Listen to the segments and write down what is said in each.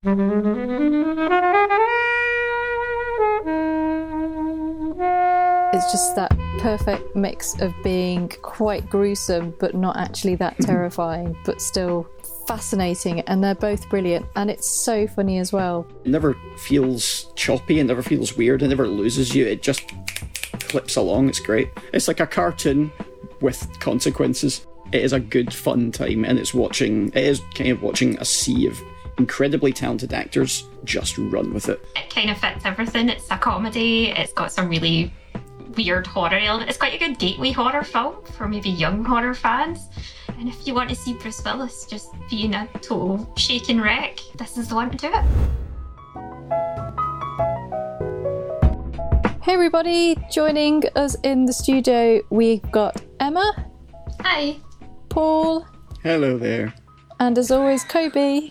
It's just that perfect mix of being quite gruesome, but not actually that terrifying, but still fascinating. And they're both brilliant. And it's so funny as well. It never feels choppy, it never feels weird, it never loses you. It just clips along. It's great. It's like a cartoon with consequences. It is a good fun time, and it's watching. It is kind of watching a sea of incredibly talented actors just run with it. It kind of fits everything. It's a comedy. It's got some really weird horror element. It's quite a good gateway horror film for maybe young horror fans. And if you want to see Bruce Willis just being a total shaking wreck, this is the one to do it. Hey, everybody, joining us in the studio, we've got Emma, Hi. Paul, Hello there. and as always, Kobe.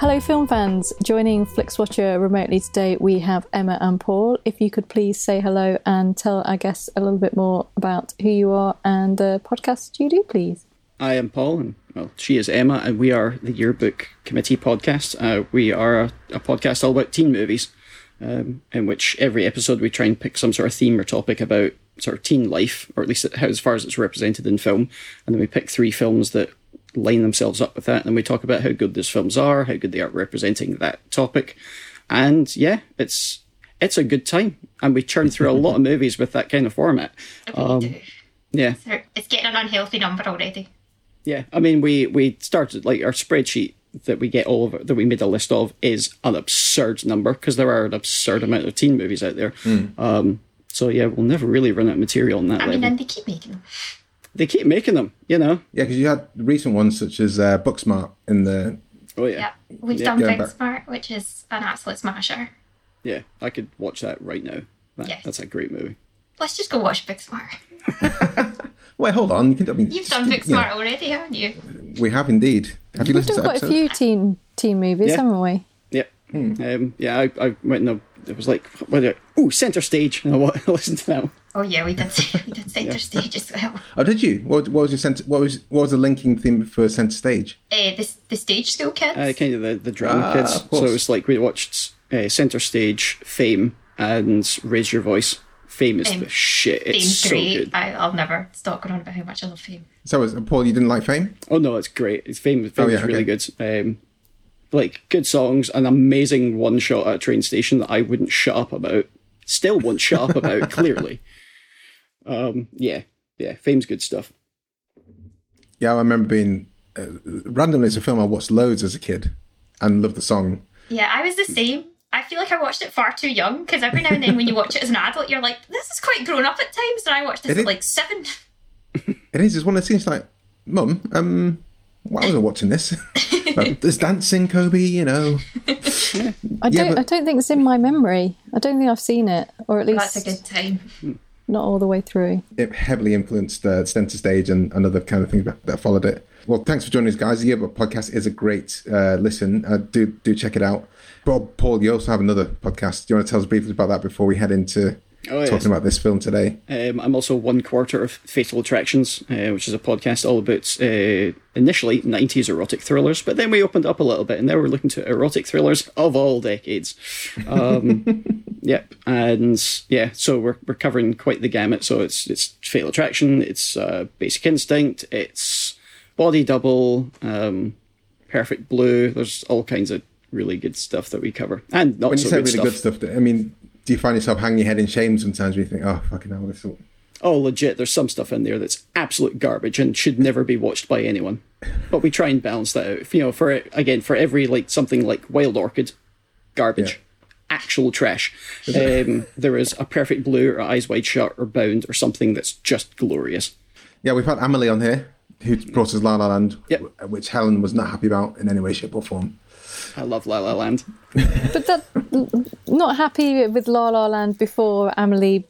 Hello, film fans. Joining FlixWatcher remotely today, we have Emma and Paul. If you could please say hello and tell our guests a little bit more about who you are and the podcast you do, please. I am Paul, and well, she is Emma, and we are the Yearbook Committee podcast. Uh, we are a, a podcast all about teen movies, um, in which every episode we try and pick some sort of theme or topic about sort of teen life, or at least how, as far as it's represented in film, and then we pick three films that line themselves up with that, and then we talk about how good those films are, how good they are representing that topic, and yeah, it's it's a good time, and we churn through a lot of movies with that kind of format. Um, yeah, So it's getting an unhealthy number already. yeah, I mean, we we started like our spreadsheet that we get all of that we made a list of is an absurd number because there are an absurd amount of teen movies out there. Um, so yeah, we'll never really run out of material on that I level. mean, and they keep making them. They keep making them, you know. Yeah, because you had recent ones such as uh, Booksmart in the. Oh yeah, Yep. We've Yeah. done Going Big back. Which is an absolute smasher. yeah. I could watch that right now. That, Yes. That's a great movie. Let's just go watch Big Smart. Wait, hold on. You can, I mean, You've done Big you know, already, haven't you? we have indeed. Have you We've listened done to quite a episode? few teen teen movies, Yeah. haven't we? Yep. Um, yeah, I, I went and it was like, what? did I- Oh, center stage. And I wa- listened to that. One. Oh yeah, we did. We did Centre Stage as well. Oh, did you? What, what was your center, What was what was the linking theme for Centre Stage? Uh, the the stage school kids. Uh, kind of the the drama Ah, kids. So it was like we watched uh, center stage, Fame, and Raise Your Voice. Fame is Fame. the shit. It's Fame's so great. good. I, I'll never stop going on about how much I love Fame. So, was, Paul, you didn't like Fame? Oh no, it's great. It's Fame. Fame Oh, yeah, is really okay. good. Um, like good songs, an amazing one shot at a train station that I wouldn't shut up about. Still won't shut up about. Clearly. Um. Yeah. Yeah. Fame's good stuff. Yeah, I remember being. Uh, randomly, it's a film I watched loads as a kid and loved the song. Yeah, I was the same. I feel like I watched it far too young because every now and then when you watch it as an adult, you're like, this is quite grown up at times. And I watched this It at is. like seven. It is. It's one of the things like, Mum, um, why was I watching this? Like, There's dancing, Kobe. You know. I Yeah, don't. but- I don't think it's in my memory. I don't think I've seen it, or at least That's a good time. Not all the way through. it heavily influenced uh, Centre Stage and, and other kind of things that, followed it. Well, thanks for joining us, guys. The Yearbook podcast is a great uh, listen. Uh, do do check it out. Bob, Paul, you also have another podcast. Do you want to tell us briefly about that before we head into Oh, yes. talking about this film today? Um, I'm also one quarter of Fatal Attractions, uh, which is a podcast all about uh, initially 90s erotic thrillers, but then we opened up a little bit and now we're looking to erotic thrillers of all decades. Um, yep, and yeah, so we're we're covering quite the gamut. So it's it's Fatal Attraction, it's uh, Basic Instinct, it's Body Double, um, Perfect Blue. There's all kinds of really good stuff that we cover, and not When you so say good really stuff. good stuff, I mean, do you find yourself hanging your head in shame sometimes when you think, oh, fucking hell, this all... Oh, legit. There's some stuff in there that's absolute garbage and should never be watched by anyone. But we try and balance that out. You know, for again, for every like something like Wild Orchid, garbage, actual trash. Um, there is a Perfect Blue or Eyes Wide Shut or Bound or something that's just glorious. Yeah, we've had Amelie on here, who brought us La La Land, Yep. which Helen was not happy about in any way, shape, or form. I love La La Land. But that not happy with La La Land before Amelie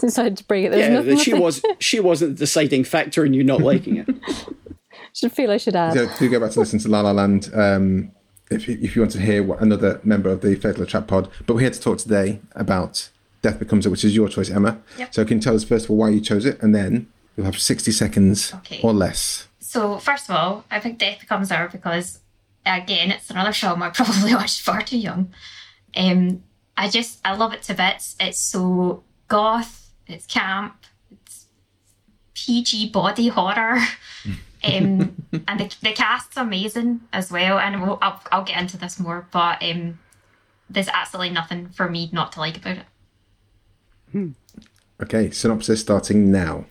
decided to bring it. There's Yeah, nothing she was she wasn't the deciding factor in you not liking it. should feel I should add. So do go back to listen to La La Land um, if, you, if you want to hear what another member of the Fatal Trap pod. But we're here to talk today about Death Becomes It, which is your choice, Emma. Yep. So can you tell us first of all why you chose it, and then you'll have 60 seconds Okay. or less. So first of all, I think Death Becomes Her because again, it's another film I probably watched far too young. Um, I just I love it to bits. It's so goth. It's camp. It's PG body horror. Um, and the, the cast's amazing as well. And we'll, I'll, I'll get into this more, but um, there's absolutely nothing for me not to like about it. Okay, synopsis starting now.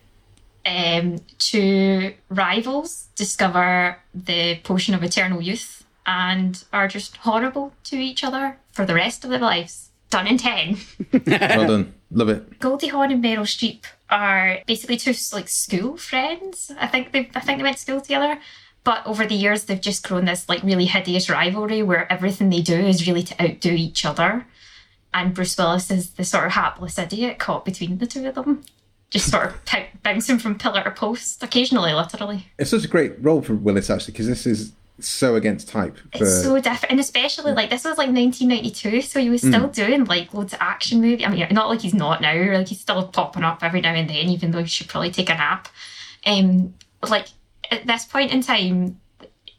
um, two rivals discover the potion of eternal youth and are just horrible to each other for the rest of their lives. Done in 10. Well done. Love it. Goldie Hawn and Meryl Streep are basically two like school friends. I think they I think they went to school together. But over the years they've just grown this like really hideous rivalry where everything they do is really to outdo each other. And Bruce Willis is the sort of hapless idiot caught between the two of them. Just sort of pou- bouncing from pillar to post, occasionally literally. It's such a great role for Willis, actually, because this is so against type. For, It's so different, and especially like this was like 1992, so he was still doing like loads of action movie. I mean, not like he's not now, like he's still popping up every now and then, even though he should probably take a nap. Um, like at this point in time,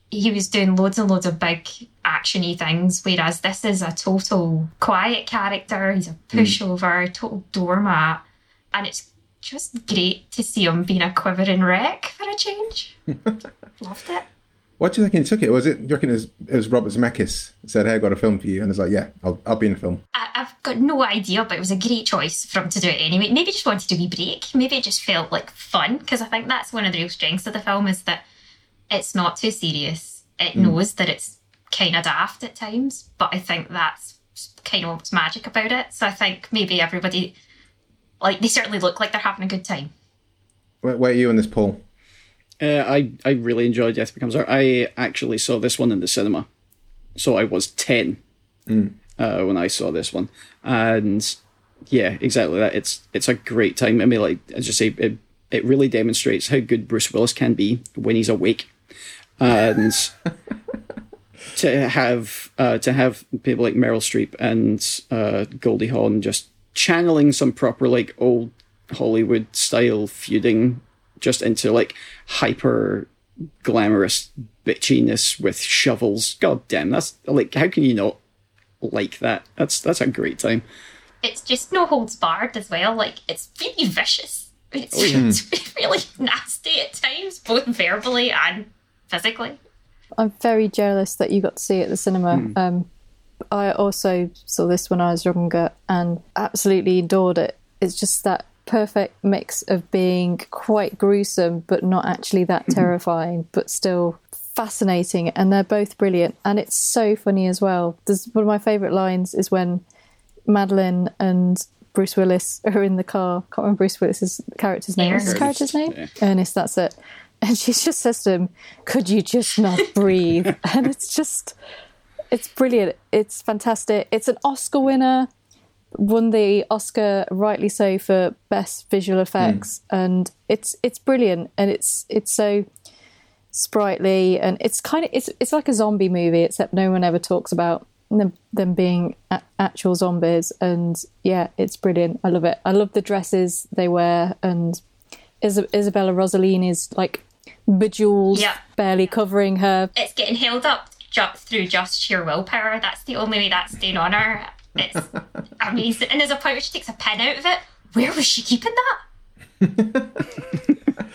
he was doing loads and loads of big actiony things, whereas this is a total quiet character. He's a pushover, total doormat, and it's just great to see him being a quivering wreck for a change. Loved it. What do you think he took it? Was it, do you reckon it was, it was Robert Zemeckis said, hey, I've got a film for you? And it's like, yeah, I'll, I'll be in the film. I, I've got no idea, but it was a great choice for him to do it anyway. Maybe just wanted a wee break. Maybe it just felt like fun because I think that's one of the real strengths of the film is that it's not too serious. It hmm. knows that it's kind of daft at times, but I think that's kind of what's magic about it. So I think maybe everybody, like, they certainly look like they're having a good time. Where, where are you in this, Paul? Uh, I I really enjoyed Death Becomes Her. I actually saw this one in the cinema, so I was ten uh, when I saw this one, and yeah, exactly that. It's it's a great time. I mean, like as you say, it it really demonstrates how good Bruce Willis can be when he's awake, and to have uh, to have people like Meryl Streep and uh, Goldie Hawn just channeling some proper like old Hollywood style feuding just into like hyper glamorous bitchiness with shovels. God damn, that's like how can you not like that? That's that's a great time. It's just no holds barred as well. Like, it's really vicious. It's, it's really nasty at times, both verbally and physically. I'm very jealous that you got to see it at the cinema. Um, I also saw this when I was younger and absolutely adored it. It's just that perfect mix of being quite gruesome but not actually that mm-hmm. terrifying, but still fascinating. And they're both brilliant. And it's so funny as well. There's one of my favourite lines is when Madeline and Bruce Willis are in the car. Can't remember Bruce Willis's character's name. What's his character's name? Yeah. Ernest. That's it. And she just says to him, "Could you just not breathe?" and it's just, it's brilliant. It's fantastic. It's an Oscar winner. Won the Oscar, rightly so, for best visual effects, hmm. and it's it's brilliant. And it's it's so sprightly, and it's kind of it's it's like a zombie movie, except no one ever talks about them, them being a- actual zombies. And yeah, it's brilliant. I love it. I love the dresses they wear, and Is- Isabella Rossellini is like bejeweled, Yeah. barely covering her. It's getting held up ju- through just sheer willpower. That's the only way that's staying on her. It's amazing. And there's a point where she takes a pen out of it. Where was she keeping that?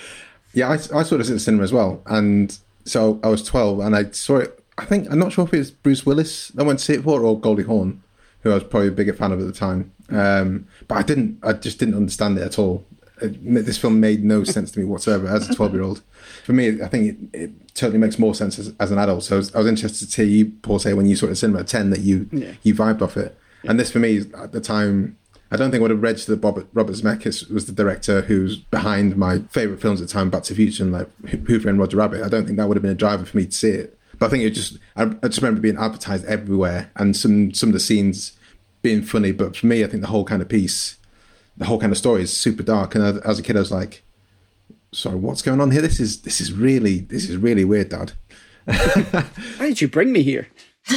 Yeah, I, I saw this in the cinema as well, and So I was 12 and I saw it. I think, I'm not sure if it was Bruce Willis I went to see it for or Goldie Hawn, who I was probably a bigger fan of at the time. Um, but I didn't, I just didn't understand it at all. It, this film made no sense to me whatsoever as a 12 year old. For me, I think it, it totally makes more sense as, as an adult. So I was, I was interested to hear you, Paul, say when you saw it at cinema at 10 that you, Yeah. you vibed off it. And this for me, at the time, I don't think I would have registered that Robert, Robert Zemeckis was the director who's behind my favourite films at the time, Back to the Future and like Who Framed Roger Rabbit. I don't think that would have been a driver for me to see it. But I think it just, I, I just remember being advertised everywhere and some, some of the scenes being funny. But for me, I think the whole kind of piece, the whole kind of story is super dark. And as- as a kid, I was like, sorry, what's going on here? This is, this is really, this is really weird, Dad. Why did you bring me here?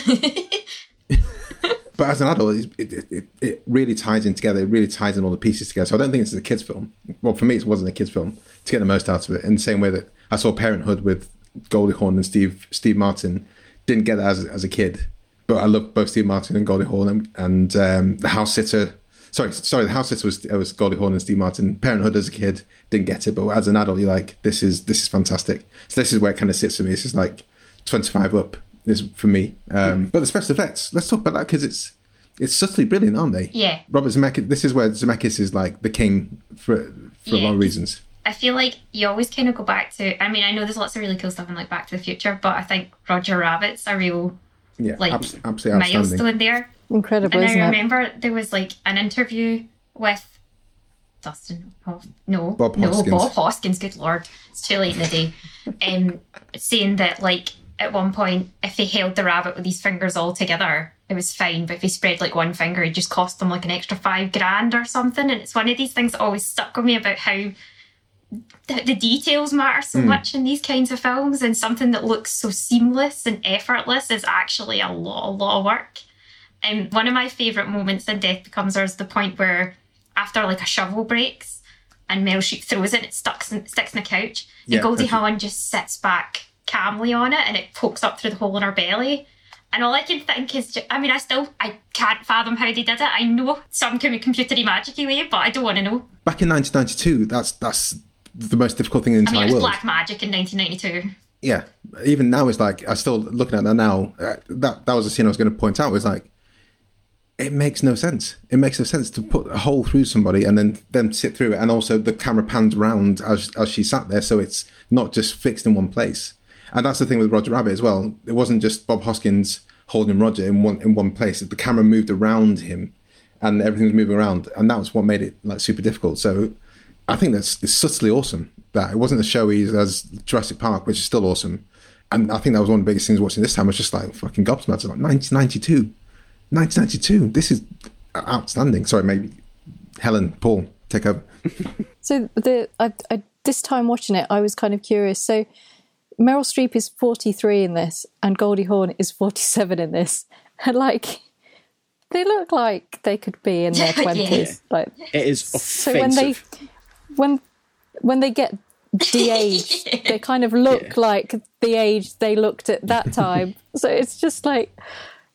But as an adult, it, it, it, it really ties in together. It really ties in all the pieces together. So I don't think this is a kids' film. Well, for me, it wasn't a kids' film to get the most out of it. In the same way that I saw Parenthood with Goldie Hawn and Steve Steve Martin, didn't get that as, as a kid. But I love both Steve Martin and Goldie Hawn and, and um, the House Sitter. Sorry, sorry, the House Sitter was was Goldie Hawn and Steve Martin. Parenthood as a kid didn't get it, but as an adult, you're like, this is this is fantastic. So this is where it kind of sits for me. It's just like 25 up is for me. Um, but the special effects, let's talk about that because it's it's subtly brilliant, aren't they? Yeah. Robert Zemeckis. This is where Zemeckis is like the king for for a lot of reasons. I feel like you always kind of go back to. I mean, I know there's lots of really cool stuff in like Back to the Future, but I think Roger Rabbit's a real Yeah, like abs- absolutely outstanding. milestone there. Incredible, And isn't I it? remember there was like an interview with Dustin. Hoff- no, Bob no, Hoskins. Bob Hoskins. Good lord, it's too late in the day. um, saying that like at one point, if he held the rabbit with his fingers all together, it was fine. But if he spread like one finger, it just cost him like an extra five grand or something. And it's one of these things that always stuck with me about how the, the details matter so hmm. much in these kinds of films, and something that looks so seamless and effortless is actually a lot, a lot of work. And one of my favourite moments in Death Becomes Her is the point where after like a shovel breaks and Meryl Streep throws it and it sticks in, sticks in the couch, Yeah, and Goldie. Hawn just sits back calmly on it and it pokes up through the hole in her belly. And all I can think is, I mean, I still, I can't fathom how they did it. I know some kind of computery magicy way, but I don't want to know. Back in 1992, that's that's the most difficult thing in the I mean, it was world. black magic in 1992. yeah, even now it's like I still looking at that now. Uh, that that was a scene I was going to point out. Was like it makes no sense. It makes no sense to put a hole through somebody and then them sit through it, and also the camera pans around as as she sat there, so it's not just fixed in one place. And that's the thing with Roger Rabbit as well. It wasn't just Bob Hoskins holding Roger in one in one place. The camera moved around him, and everything was moving around, and that was what made it like super difficult. So I think that's it's subtly awesome that it wasn't as showy as Jurassic Park, which is still awesome. And I think that was one of the biggest things watching this time. Was just like fucking gobsmacked. Like 1992, 1992. This is outstanding. Sorry, maybe Helen, Paul, take over. So the I, I, this time watching it, I was kind of curious. So Meryl Streep is forty three in this, and Goldie Hawn is forty seven in this, and like they look like they could be in their Yeah. twenties. Like It is so when they offensive. when when they get de-aged, they kind of look like the age they looked at that time. so it's just like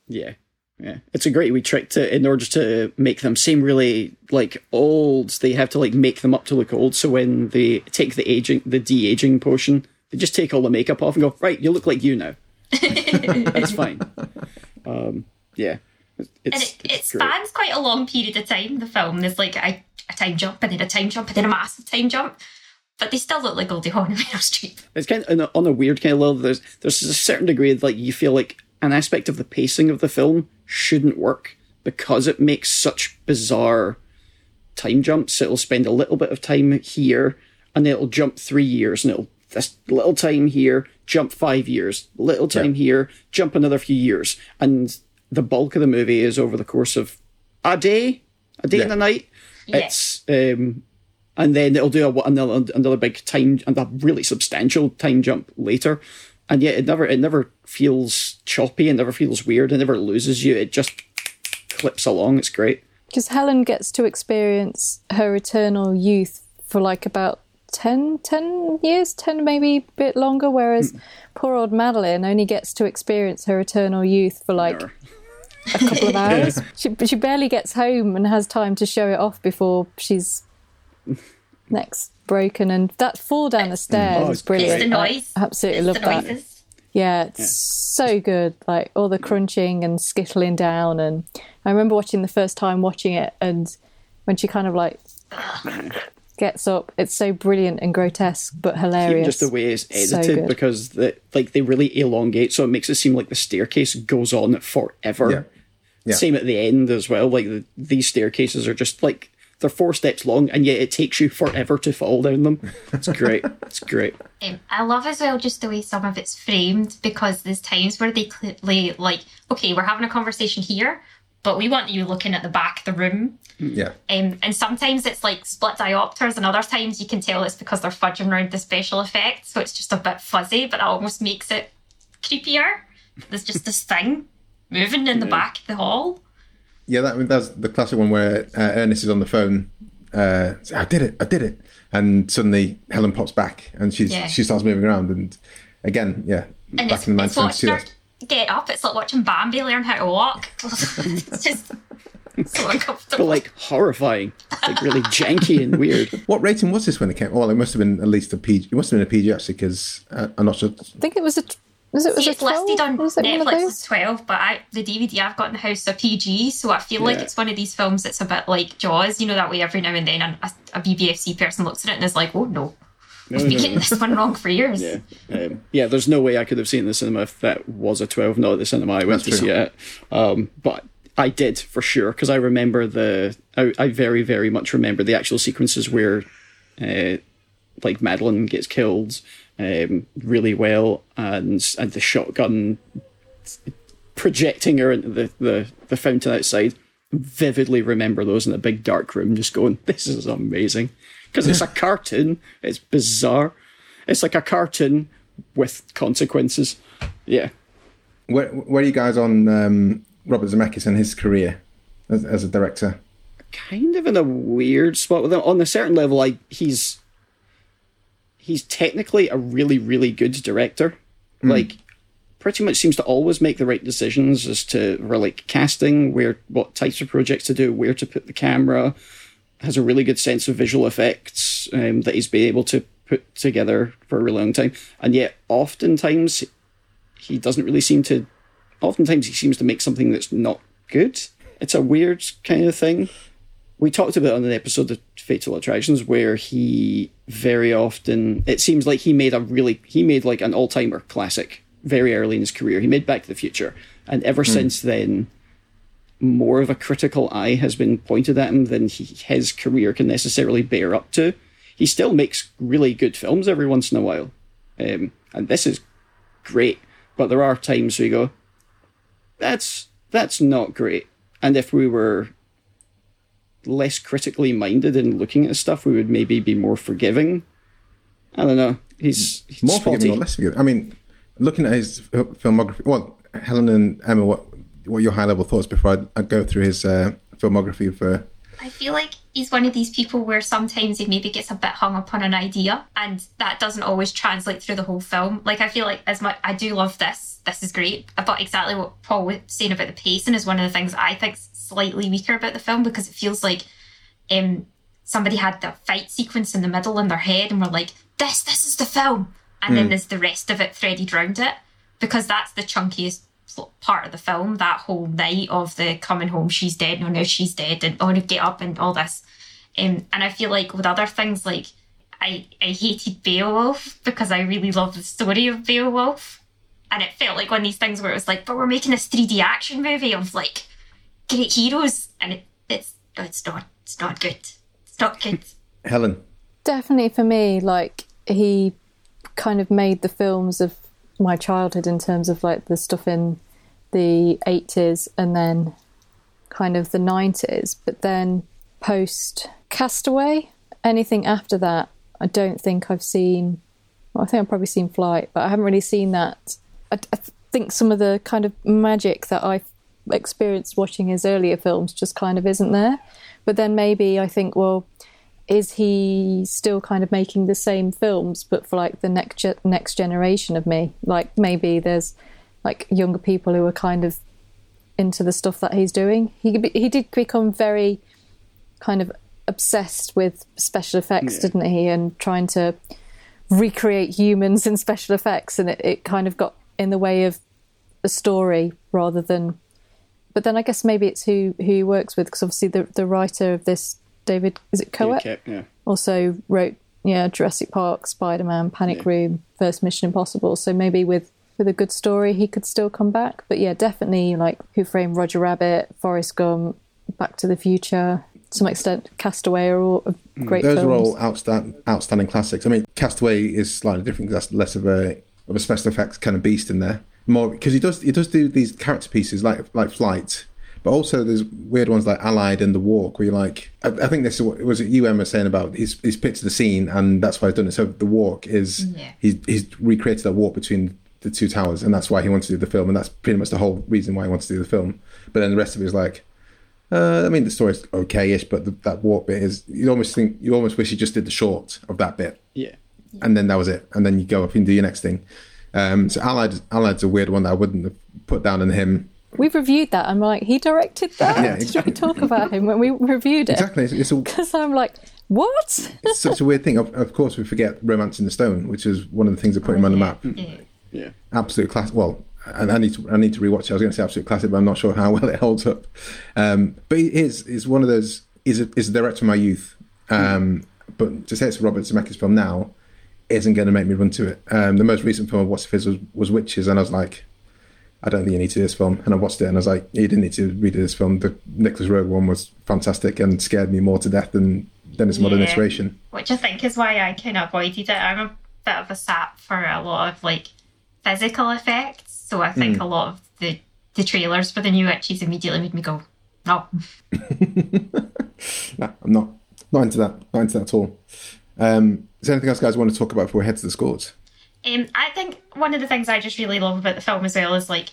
Yeah. Yeah. It's a great wee trick to in order to make them seem really like old, they have to like make them up to look old. So when they take the aging the de aging portion, they just take all the makeup off and go, Right, you look like you now. That's fine. Um yeah. It's, and it's, it, it spans quite a long period of time. The film there's like a, a time jump and then a time jump and then a massive time jump, but they still look like Goldie Hawn and Meryl Streep. It's kind of on a, on a weird kind of level. There's there's a certain degree of like you feel like an aspect of the pacing of the film shouldn't work because it makes such bizarre time jumps. It'll spend a little bit of time here, and then it'll jump three years, and it'll this little time here, jump five years, little time here, jump another few years, and the bulk of the movie is over the course of a day, a day and a night. Yeah. It's um, and then it'll do a, another another big time and a really substantial time jump later. And yet it never it never feels choppy. It never feels weird. It never loses you. It just clips along. It's great. because Helen gets to experience her eternal youth for like about 10, 10 years, 10 maybe a bit longer, whereas hmm. poor old Madeline only gets to experience her eternal youth for like a couple of hours. she, she barely gets home and has time to show it off before she's next broken, and that fall down the stairs Oh, is brilliant. It's the I absolutely It's love the that. noises. Yeah, it's so good. Like all the crunching and skittling down, and I remember watching the first time watching it, and when she kind of like gets up, it's so brilliant and grotesque, but hilarious. Even just the way it's edited, good. because the like they really elongate, so it makes it seem like the staircase goes on forever. Yeah. Yeah. Same at the end as well. Like the, these staircases are just like they're four steps long, and yet it takes you forever to fall down them. It's great. it's great. Um, I love as well just the way some of it's framed because there's times where they clearly like, okay, we're having a conversation here, but we want you looking at the back of the room. Yeah. Um, and sometimes it's like split diopters, and other times you can tell it's because they're fudging around the special effects, so it's just a bit fuzzy, but that almost makes it creepier. There's just this thing moving in the back of the hall. Yeah, that that's the classic one where uh, Ernest is on the phone. Uh, I did it, I did it, and suddenly Helen pops back and she's Yeah. she starts moving around. And again, yeah, And back it's, in the it's 1972. watching her get up. It's like watching Bambi learn how to walk. it's just so But like horrifying, like really janky and weird. What rating was this when it came? Well, it must have been at least a PG. It must have been a PG actually, because uh, I'm not sure. I think it was a. Was it was See, a it's listed 12? on Was it one Netflix as 12, but I, the DVD I've got in the house is a PG, so I feel like it's one of these films that's a bit like Jaws, you know, that way every now and then a, a BBFC person looks at it and is like, oh no, No, we've been no, getting this one wrong for years. Yeah, um, yeah. There's no way I could have seen it in the cinema if that was a 12. Not at the cinema I went That's to true. see it, um, but I did for sure because I remember the. I, I very very much remember the actual sequences where, uh, like Madeline gets killed, um, really well, and and the shotgun projecting her into the the, the fountain outside. Vividly remember those in a big dark room, just going, "This is amazing," because it's a cartoon. It's bizarre. It's like a cartoon with consequences. Yeah. Where, where are you guys on um, Robert Zemeckis and his career as, as a director? kind of in a weird spot with him. On a certain level, like he's he's technically a really, really good director. Like pretty much seems to always make the right decisions as to like casting, where what types of projects to do, where to put the camera. Has a really good sense of visual effects um, that he's been able to put together for a really long time, and yet oftentimes he doesn't really seem to. Oftentimes he seems to make something that's not good. It's a weird kind of thing we talked about on an episode of Fatal Attractions where he very often it seems like he made a really he made like an all timer classic very early in his career. He made Back to the Future, and ever since then, more of a critical eye has been pointed at him than he, his career can necessarily bear up to. He still makes really good films every once in a while, um, and this is great. But there are times we go, that's that's not great. And if we were less critically minded in looking at stuff, we would maybe be more forgiving. I don't know. He's, he's More faulty. forgiving or less forgiving? I mean, looking at his filmography. Well, Helen and Emma, what what are your high level thoughts before I, I go through his uh, filmography for? I feel like he's one of these people where sometimes he maybe gets a bit hung up on an idea and that doesn't always translate through the whole film. Like I feel like as much I do love this, this is great. But exactly what Paul was saying about the pacing is one of the things I think slightly weaker about the film because it feels like um somebody had the fight sequence in the middle in their head and were like, This, this is the film and then there's the rest of it threaded round it. Because that's the chunkiest part of the film, that whole night of the coming home, she's dead, no, now she's dead, and oh, no, get up and all this. Um, and I feel like with other things, like I, I hated Beowulf because I really loved the story of Beowulf. And it felt like one of these things where it was like, but we're making this 3D action movie of like great heroes, and it, it's it's not it's not good. It's not good. Helen. Definitely for me, like he kind of made the films of my childhood in terms of like the stuff in the 80s and then kind of the 90s. But then post Castaway, anything after that, I don't think I've seen. Well, I think I've probably seen Flight, but I haven't really seen that. I, I think some of the kind of magic that I've experienced watching his earlier films just kind of isn't there. But then maybe I think, well, is he still kind of making the same films but for like the next ge- next generation of me like maybe there's like younger people who are kind of into the stuff that he's doing he be, he did become very kind of obsessed with special effects, Yeah. didn't he? And trying to recreate humans in special effects, and it, it kind of got in the way of the story rather than. But then I guess maybe it's who who he works with because obviously the the writer of this David is it Koepp Okay, yeah. also wrote yeah Jurassic Park, Spider Man, Panic Yeah. Room, First Mission Impossible. So maybe with with a good story he could still come back. But yeah, definitely like Who Framed Roger Rabbit, Forrest Gump, Back to the Future. To some extent, Castaway are all hmm. great Those films. are all outstanding, outstanding classics. I mean, Castaway is slightly different because that's less of a of a special effects kind of beast in there. More because he does he does do these character pieces like like Flight, but also there's weird ones like Allied and The Walk where you're like I, I think this is what was it you Emma saying about he's he's pictured the scene and that's why he's done it. So The Walk is Yeah. he's he's recreated that walk between the two towers and that's why he wanted to do the film and that's pretty much the whole reason why he wanted to do the film. But then the rest of it is like uh, I mean, the story's okay-ish, but the, that walk bit is you almost think you almost wish you just did the short of that bit, Yeah. and then that was it, and then you go up and do your next thing. Um, so Allied, Allied's a weird one that I wouldn't have put down on him. We've reviewed that. I'm like, he directed that. Yeah, Did we talk about him when we reviewed it? Exactly, it's, it's, Because I'm like, what? it's such a weird thing. Of, of course, we forget Romancing the Stone, which is one of the things that put him on the map. Yeah. Yeah. Absolute class. Well, I, I need to I need to rewatch it. I was going to say absolute classic, but I'm not sure how well it holds up. Um, but it is is one of those is a, is a director of my youth. Um, But to say it's a Robert Zemeckis film now isn't going to make me run to it. Um, the most recent film I watched of his was, was Witches, and I was like, I don't think you need to do this film. And I watched it, and I was like, you didn't need to redo this film. The Nicolas Roeg one was fantastic and scared me more to death than than its modern Yeah. iteration. which I think is why I kind of avoided it. I'm a bit of a sap for a lot of like physical effects, so I think a lot of the the trailers for the new Witches immediately made me go, no. Nah, I'm not not into that. Not into that at all. Um, is there anything else, guys, want to talk about before we head to the scores? Um, I think one of the things I just really love about the film as well is like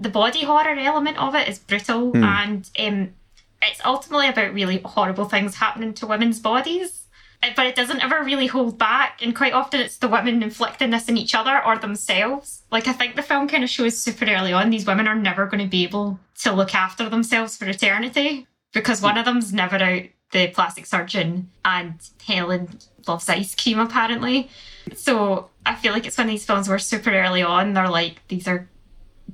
the body horror element of it is brutal and um, it's ultimately about really horrible things happening to women's bodies. Uh, But it doesn't ever really hold back, and quite often it's the women inflicting this on each other or themselves. Like, I think the film kind of shows super early on these women are never going to be able to look after themselves for eternity because one of them's never out the plastic surgeon, and Helen loves ice cream apparently. So I feel like it's one of these films where super early on they're like, these are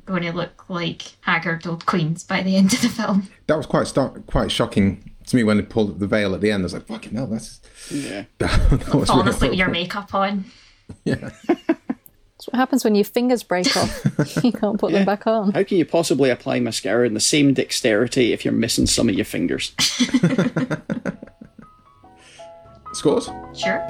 going to look like haggard old queens by the end of the film. That was quite start, quite shocking to me when they pulled up the veil at the end. I was like, fucking hell, that's Yeah. that was Falling really with your makeup on. Yeah. That's what happens when your fingers break off. you can't put them back on. How can you possibly apply mascara in the same dexterity if you're missing some of your fingers? Scores? Sure.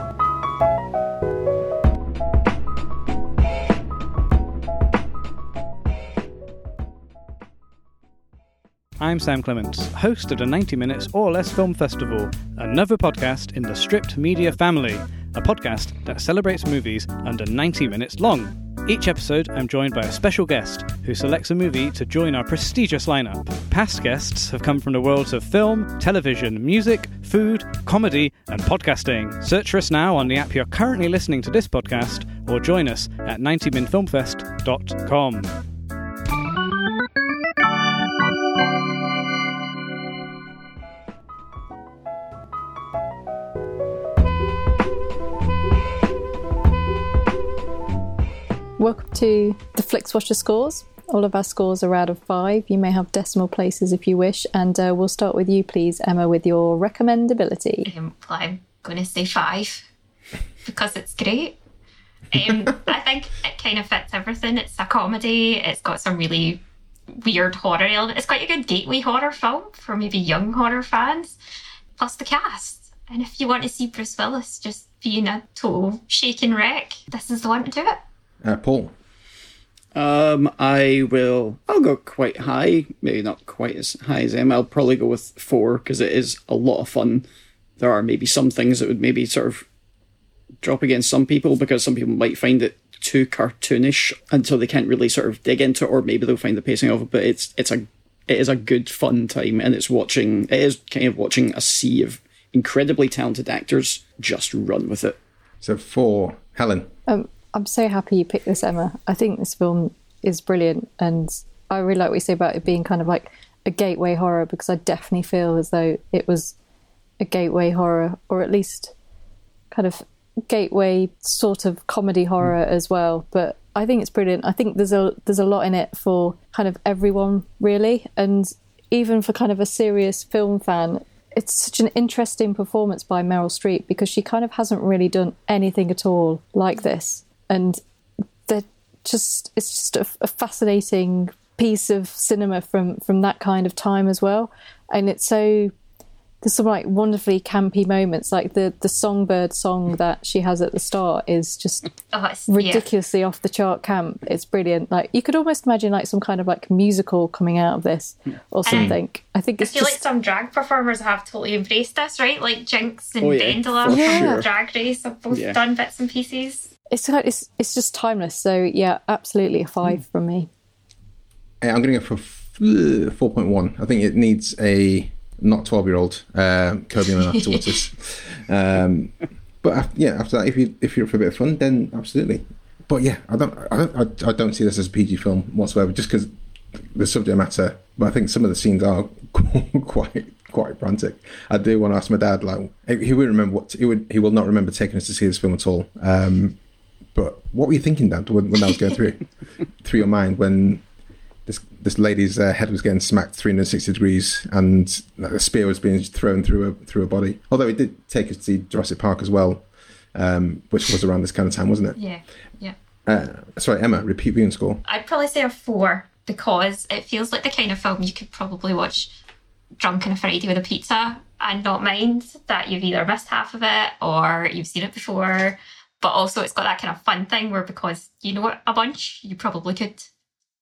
I'm Sam Clements, host of the 90 Minutes or Less Film Festival, another podcast in the Stripped Media family, a podcast that celebrates movies under 90 minutes long. Each episode, I'm joined by a special guest who selects a movie to join our prestigious lineup. Past guests have come from the worlds of film, television, music, food, comedy, and podcasting. Search for us now on the app you're currently listening to this podcast, or join us at 90minfilmfest.com. Welcome to the Flixwatcher scores. All of our scores are out of five. You may have decimal places if you wish. And uh, we'll start with you, please, Emma, with your recommendability. Um, well, I'm going to say five because it's great. Um, I think it kind of fits everything. It's a comedy. It's got some really weird horror element. It's quite a good gateway horror film for maybe young horror fans. Plus the cast. And if you want to see Bruce Willis just being a total shaking wreck, this is the one to do it. Uh, Paul. Um, I will. I'll go quite high. Maybe not quite as high as Emma. I'll probably go with four because it is a lot of fun. There are maybe some things that would maybe sort of drop against some people because some people might find it too cartoonish until they can't really sort of dig into it, or maybe they'll find the pacing of it. But it's it's a it is a good fun time, and it's watching. It is kind of watching a sea of incredibly talented actors just run with it. So four. Helen. Um, I'm so happy you picked this, Emma. I think this film is brilliant. And I really like what you say about it being kind of like a gateway horror because I definitely feel as though it was a gateway horror, or at least kind of gateway sort of comedy hmm. horror as well. But I think it's brilliant. I think there's a there's a lot in it for kind of everyone really, and even for kind of a serious film fan. It's such an interesting performance by Meryl Streep because she kind of hasn't really done anything at all like this, and they're just it's just a, a fascinating piece of cinema from from that kind of time as well, and it's so there's some like wonderfully campy moments like the the songbird song that she has at the start is just Oh, it's, yeah. ridiculously off the chart camp it's brilliant like you could almost imagine like some kind of like musical coming out of this or something i think I it's feel just like some drag performers have totally embraced this, right? Like Jinkx and Oh, yeah, BenDeLa for from sure. Drag Race have both Yeah. done bits and pieces. It's it's it's just timeless so yeah absolutely a five from me I'm going to go for 4.1. I think it needs a not 12 year old uh, Kobe and afterwards. um, but af- yeah, after that, if you if you're for a bit of fun, then absolutely. But yeah, I don't I don't I, I don't see this as a PG film whatsoever, just because the subject matter. But I think some of the scenes are quite quite frantic. I do want to ask my dad, like he would remember what he would he will not remember taking us to see this film at all. Um, but what were you thinking, Dad, when, when that was going through through your mind when this this lady's uh, head was getting smacked 360 degrees and like, a spear was being thrown through her through her body. Although it did take us to see Jurassic Park as well, um, which was around this kind of time, wasn't it? Yeah, yeah. Uh, sorry, Emma, repeat viewing score. I'd probably say a four because it feels like the kind of film you could probably watch drunk on a Friday with a pizza and not mind that you've either missed half of it or you've seen it before. But also, it's got that kind of fun thing where because you know it a bunch, you probably could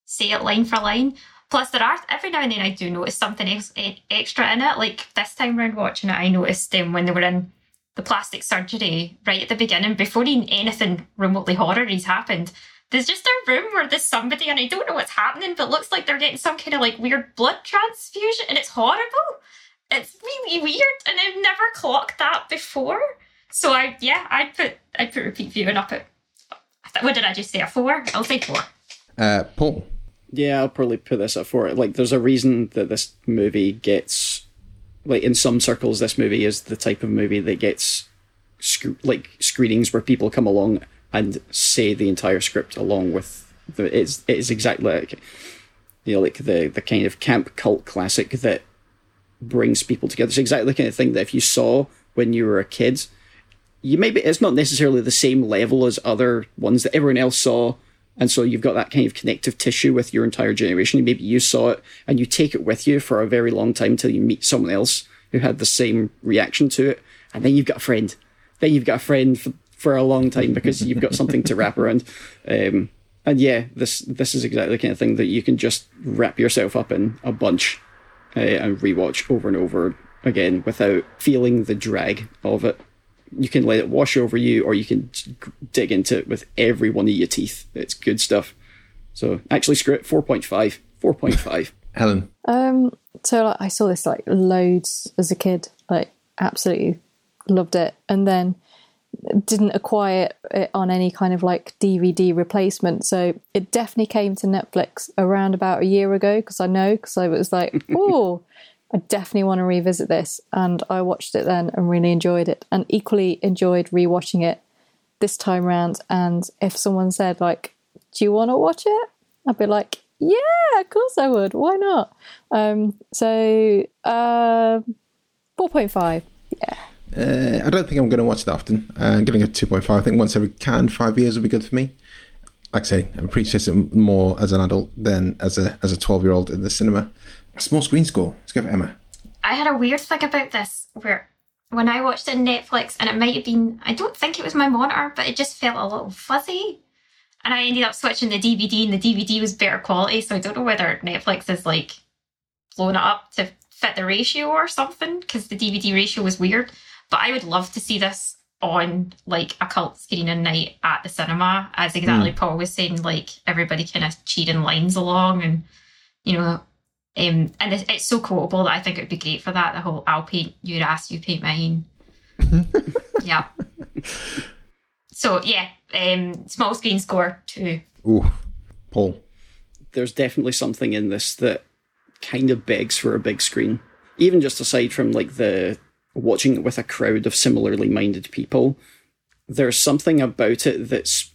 say it line for line. Plus, there are every now and then I do notice something ex- extra in it. Like this time round watching it, I noticed um, when they were in the plastic surgery right at the beginning, before even anything remotely horror has happened. There's just a room where there's somebody, and I don't know what's happening, but looks like they're getting some kind of like weird blood transfusion, and it's horrible. It's really weird, and I've never clocked that before. So I, yeah, I'd put I'd put repeat viewing up at. What did I just say? A four? I'll say four. Uh, Paul. Yeah, I'll probably put this up for it. Like, there's a reason that this movie gets, like, in some circles, this movie is the type of movie that gets, sc- like, screenings where people come along and say the entire script along with the. It's it's exactly like, you know, like the the kind of camp cult classic that brings people together. It's exactly the kind of thing that if you saw when you were a kid, you maybe it's not necessarily the same level as other ones that everyone else saw and so you've got that kind of connective tissue with your entire generation. Maybe you saw it and you take it with you for a very long time till you meet someone else who had the same reaction to it and then you've got a friend. Then you've got a friend for, for a long time because you've got something to wrap around. Um, and yeah this this is exactly the kind of thing that you can just wrap yourself up in a bunch uh, and rewatch over and over again without feeling the drag of it you can let it wash over you or you can dig into it with every one of your teeth. It's good stuff. So actually, screw it. 4.5. 4.5. Helen. Um, so like, I saw this like loads as a kid, like absolutely loved it, and then didn't acquire it on any kind of like DVD replacement. So it definitely came to Netflix around about a year ago because I know because I was like, oh, I definitely want to revisit this, and I watched it then and really enjoyed it, and equally enjoyed rewatching it this time round. And if someone said like, "Do you want to watch it?" I'd be like, "Yeah, of course I would. Why not?" Um, so uh, four point five. Yeah. Uh, I don't think I'm going to watch it often. Uh, I'm to go 2.5. I think once every can, five years would be good for me. Like I say, I appreciate it more as an adult than as a as a 12 year old in the cinema. A small screen score. Let's go for Emma. I had a weird thing about this where when I watched it on Netflix, and it might have been, I don't think it was my monitor, but it just felt a little fuzzy. And I ended up switching the DVD, and the DVD was better quality. So I don't know whether Netflix is like blown it up to fit the ratio or something, because the DVD ratio was weird. But I would love to see this on like a cult screening night at the cinema, as exactly Paul was saying, like everybody kind of cheating lines along and you know um, and it's, it's so quotable that I think it would be great for that. The whole "I'll paint your ass, you paint mine." yeah. So yeah, um, small screen score two. Ooh, Paul. There's definitely something in this that kind of begs for a big screen. Even just aside from like the watching it with a crowd of similarly minded people, there's something about it that's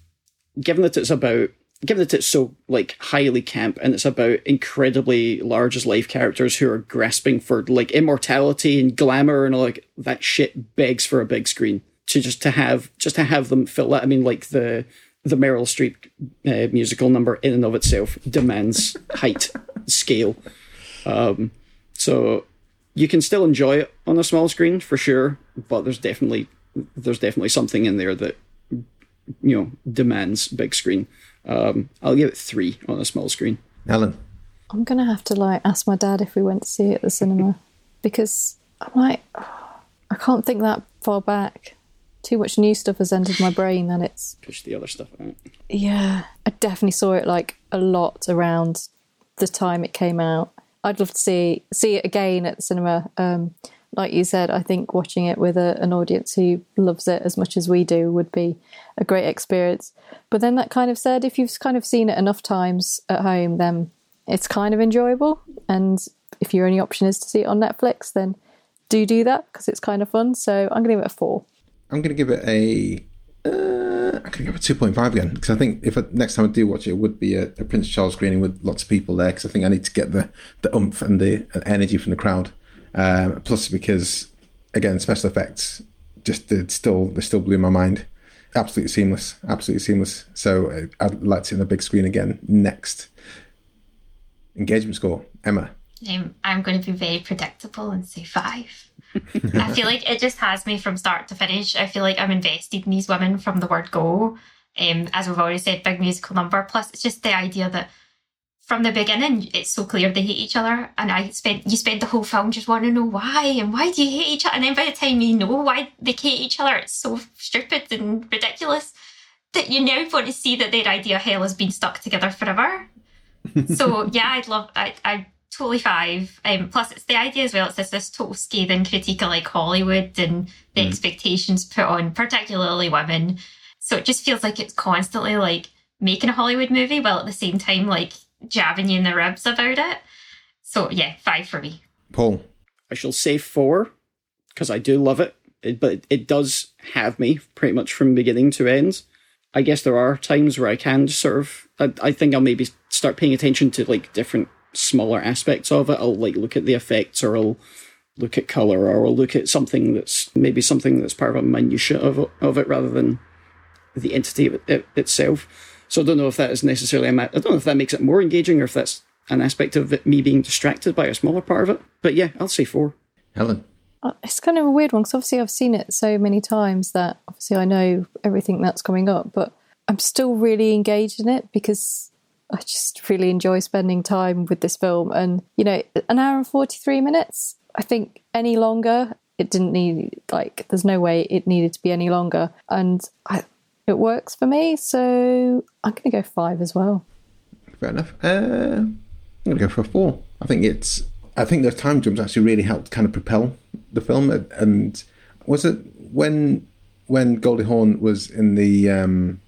given that it's about given that it's so like highly camp and it's about incredibly large as life characters who are grasping for like immortality and glamour and all like that shit begs for a big screen to just to have just to have them fill that. I mean, like the the Meryl Streep uh, musical number in and of itself demands height, scale. Um, so you can still enjoy it on a small screen for sure, but there's definitely there's definitely something in there that you know demands big screen. Um, I'll give it three on a small screen. Helen, I'm gonna have to like ask my dad if we went to see it at the cinema because I'm like I can't think that far back. Too much new stuff has entered my brain, and it's Push the other stuff out. yeah. I definitely saw it like a lot around the time it came out. I'd love to see see it again at the cinema. Um, like you said, I think watching it with a, an audience who loves it as much as we do would be a great experience. But then that kind of said, if you've kind of seen it enough times at home, then it's kind of enjoyable. And if your only option is to see it on Netflix, then do do that because it's kind of fun. So I'm going to give it a four. I'm going to give it a. Uh, I'm give it two point five again because I think if I, next time I do watch it, it would be a, a Prince Charles screening with lots of people there because I think I need to get the the oomph and the energy from the crowd. Um, plus, because again, special effects just it still they still blew my mind. Absolutely seamless, absolutely seamless. So uh, I'd like to see on the big screen again next. Engagement score, Emma. Um, I'm going to be very predictable and say five. I feel like it just has me from start to finish. I feel like I'm invested in these women from the word go. Um, as we've already said, big musical number. Plus, it's just the idea that from the beginning, it's so clear they hate each other, and I spent you spend the whole film just wanting to know why and why do you hate each other, and then by the time you know why they hate each other, it's so stupid and ridiculous that you now want to see that their idea of hell has been stuck together forever. so yeah, I'd love I I totally five. Um, plus, it's the idea as well. It's this, this total scathing critique of like Hollywood and the expectations put on, particularly women. So it just feels like it's constantly like making a Hollywood movie while at the same time like jabbing you in the ribs about it. So yeah, five for me. Paul. I shall say four because I do love it, it, but it does have me pretty much from beginning to end. I guess there are times where I can sort of. I, I think I'll maybe start paying attention to like different smaller aspects of it. I'll like look at the effects, or I'll look at color, or I'll look at something that's maybe something that's part of a minutia of it, of it rather than the entity of it, it, itself. So I don't know if that is necessarily. a ma- I don't know if that makes it more engaging, or if that's an aspect of it, me being distracted by a smaller part of it. But yeah, I'll say four. Helen. Uh, It's kind of a weird one because obviously I've seen it so many times that obviously I know everything that's coming up, but I'm still really engaged in it because I just really enjoy spending time with this film. And, you know, an hour and 43 minutes, I think any longer, it didn't need, like, there's no way it needed to be any longer. And I, it works for me. So I'm going to go five as well. Fair enough. Uh, I'm going to go for four. I think it's. I think those time jumps actually really helped kind of propel the film. And was it when when Goldie Hawn was in the um,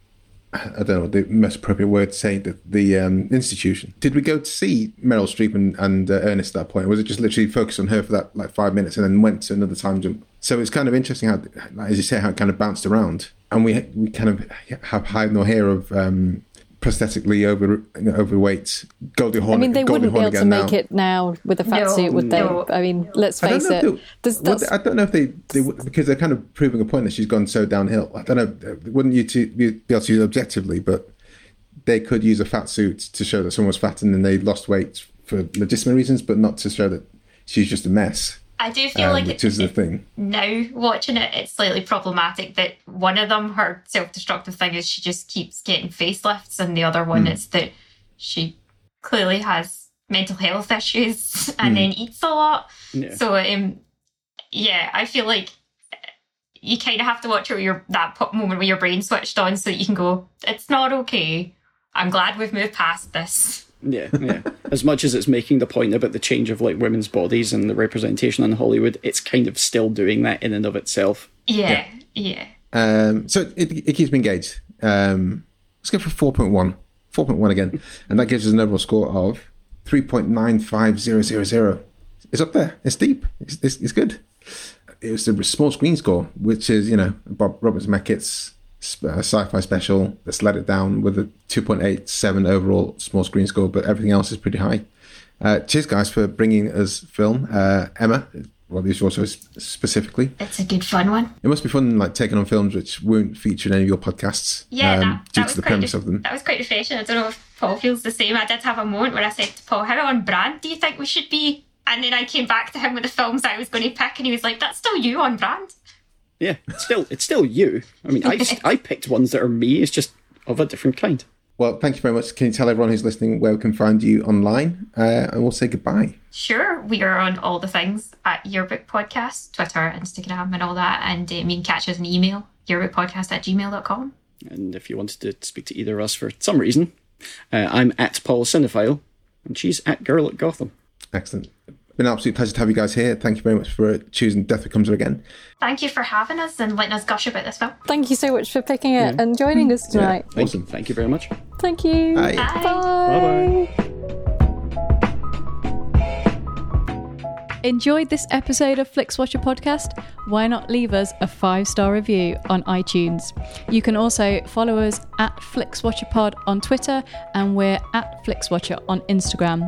I don't know the most appropriate word to say the the um, institution? Did we go to see Meryl Streep and, and uh, Ernest at that point? Was it just literally focused on her for that like five minutes and then went to another time jump? So it's kind of interesting how, as you say, how it kind of bounced around, and we we kind of have hide nor hair of um, prosthetically over you know, overweight Goldie Hawn. I mean, they Goldie wouldn't be Hawn able to again make now. it now with a fat No, suit, would they? no. I mean, let's face know it. if they- There's, would that's, they- I don't know if they, they because they're kind of proving a point that she's gone so downhill. I don't know. Wouldn't you to be be able to use it objectively, but they could use a fat suit to show that someone was fat and then they lost weight for legitimate reasons, but not to show that she's just a mess. I do feel Um, like which it, is the it- thing. now watching it, it's slightly problematic that one of them, her self-destructive thing is she just keeps getting facelifts, and the other one is that she clearly has mental health issues and then eats a lot. Yeah. So, um, yeah, I feel like you kind of have to watch it with your that moment where your brain switched on, so that you can go, "It's not okay." I'm glad we've moved past this. Yeah, yeah. as much as it's making the point about the change of like women's bodies and the representation in Hollywood, it's kind of still doing that in and of itself. Yeah, yeah. Um, so it, it keeps me engaged. Um, let's go for 4.1. 4.1 again. And that gives us an overall score of 3.95000. It's up there. It's deep. It's, it's, it's good. it was a small screen score, which is you know Bob Robert Zemeckis uh, sci-fi special that's let it down with a 2.87 overall small screen score, but everything else is pretty high. Uh, cheers, guys, for bringing us film. Uh, Emma, well, these also specifically. It's a good fun one. It must be fun, like taking on films which won't feature in any of your podcasts. Yeah, um, that, due that to was the quite premise re- of them. That was quite refreshing. I don't know if Paul feels the same. I did have a moment where I said to Paul, "How on brand do you think we should be?" And then I came back to him with the films I was going to pick, and he was like, "That's still you on brand." Yeah, it's still it's still you. I mean, I I picked ones that are me. It's just of a different kind. Well, thank you very much. Can you tell everyone who's listening where we can find you online? Uh, and we'll say goodbye. Sure, we are on all the things at Yearbook Podcast, Twitter, Instagram, and all that. And uh, you can catch us an email, yearbookpodcast at gmail.com. And if you wanted to speak to either of us for some reason, uh, I'm at Paul Cinephile, and she's at Girl at Gotham. Excellent. Been an absolute pleasure to have you guys here. Thank you very much for uh, choosing Death Becomes Her again. Thank you for having us and letting us gush about this film. Thank you so much for picking it and joining us tonight. Thank, Awesome. Thank you very much. Thank you. Bye. Bye. Enjoyed this episode of Flixwatcher podcast? Why not leave us a five star review on iTunes? You can also follow us at FlixWatcherPod on Twitter and we're at FlixWatcher on Instagram.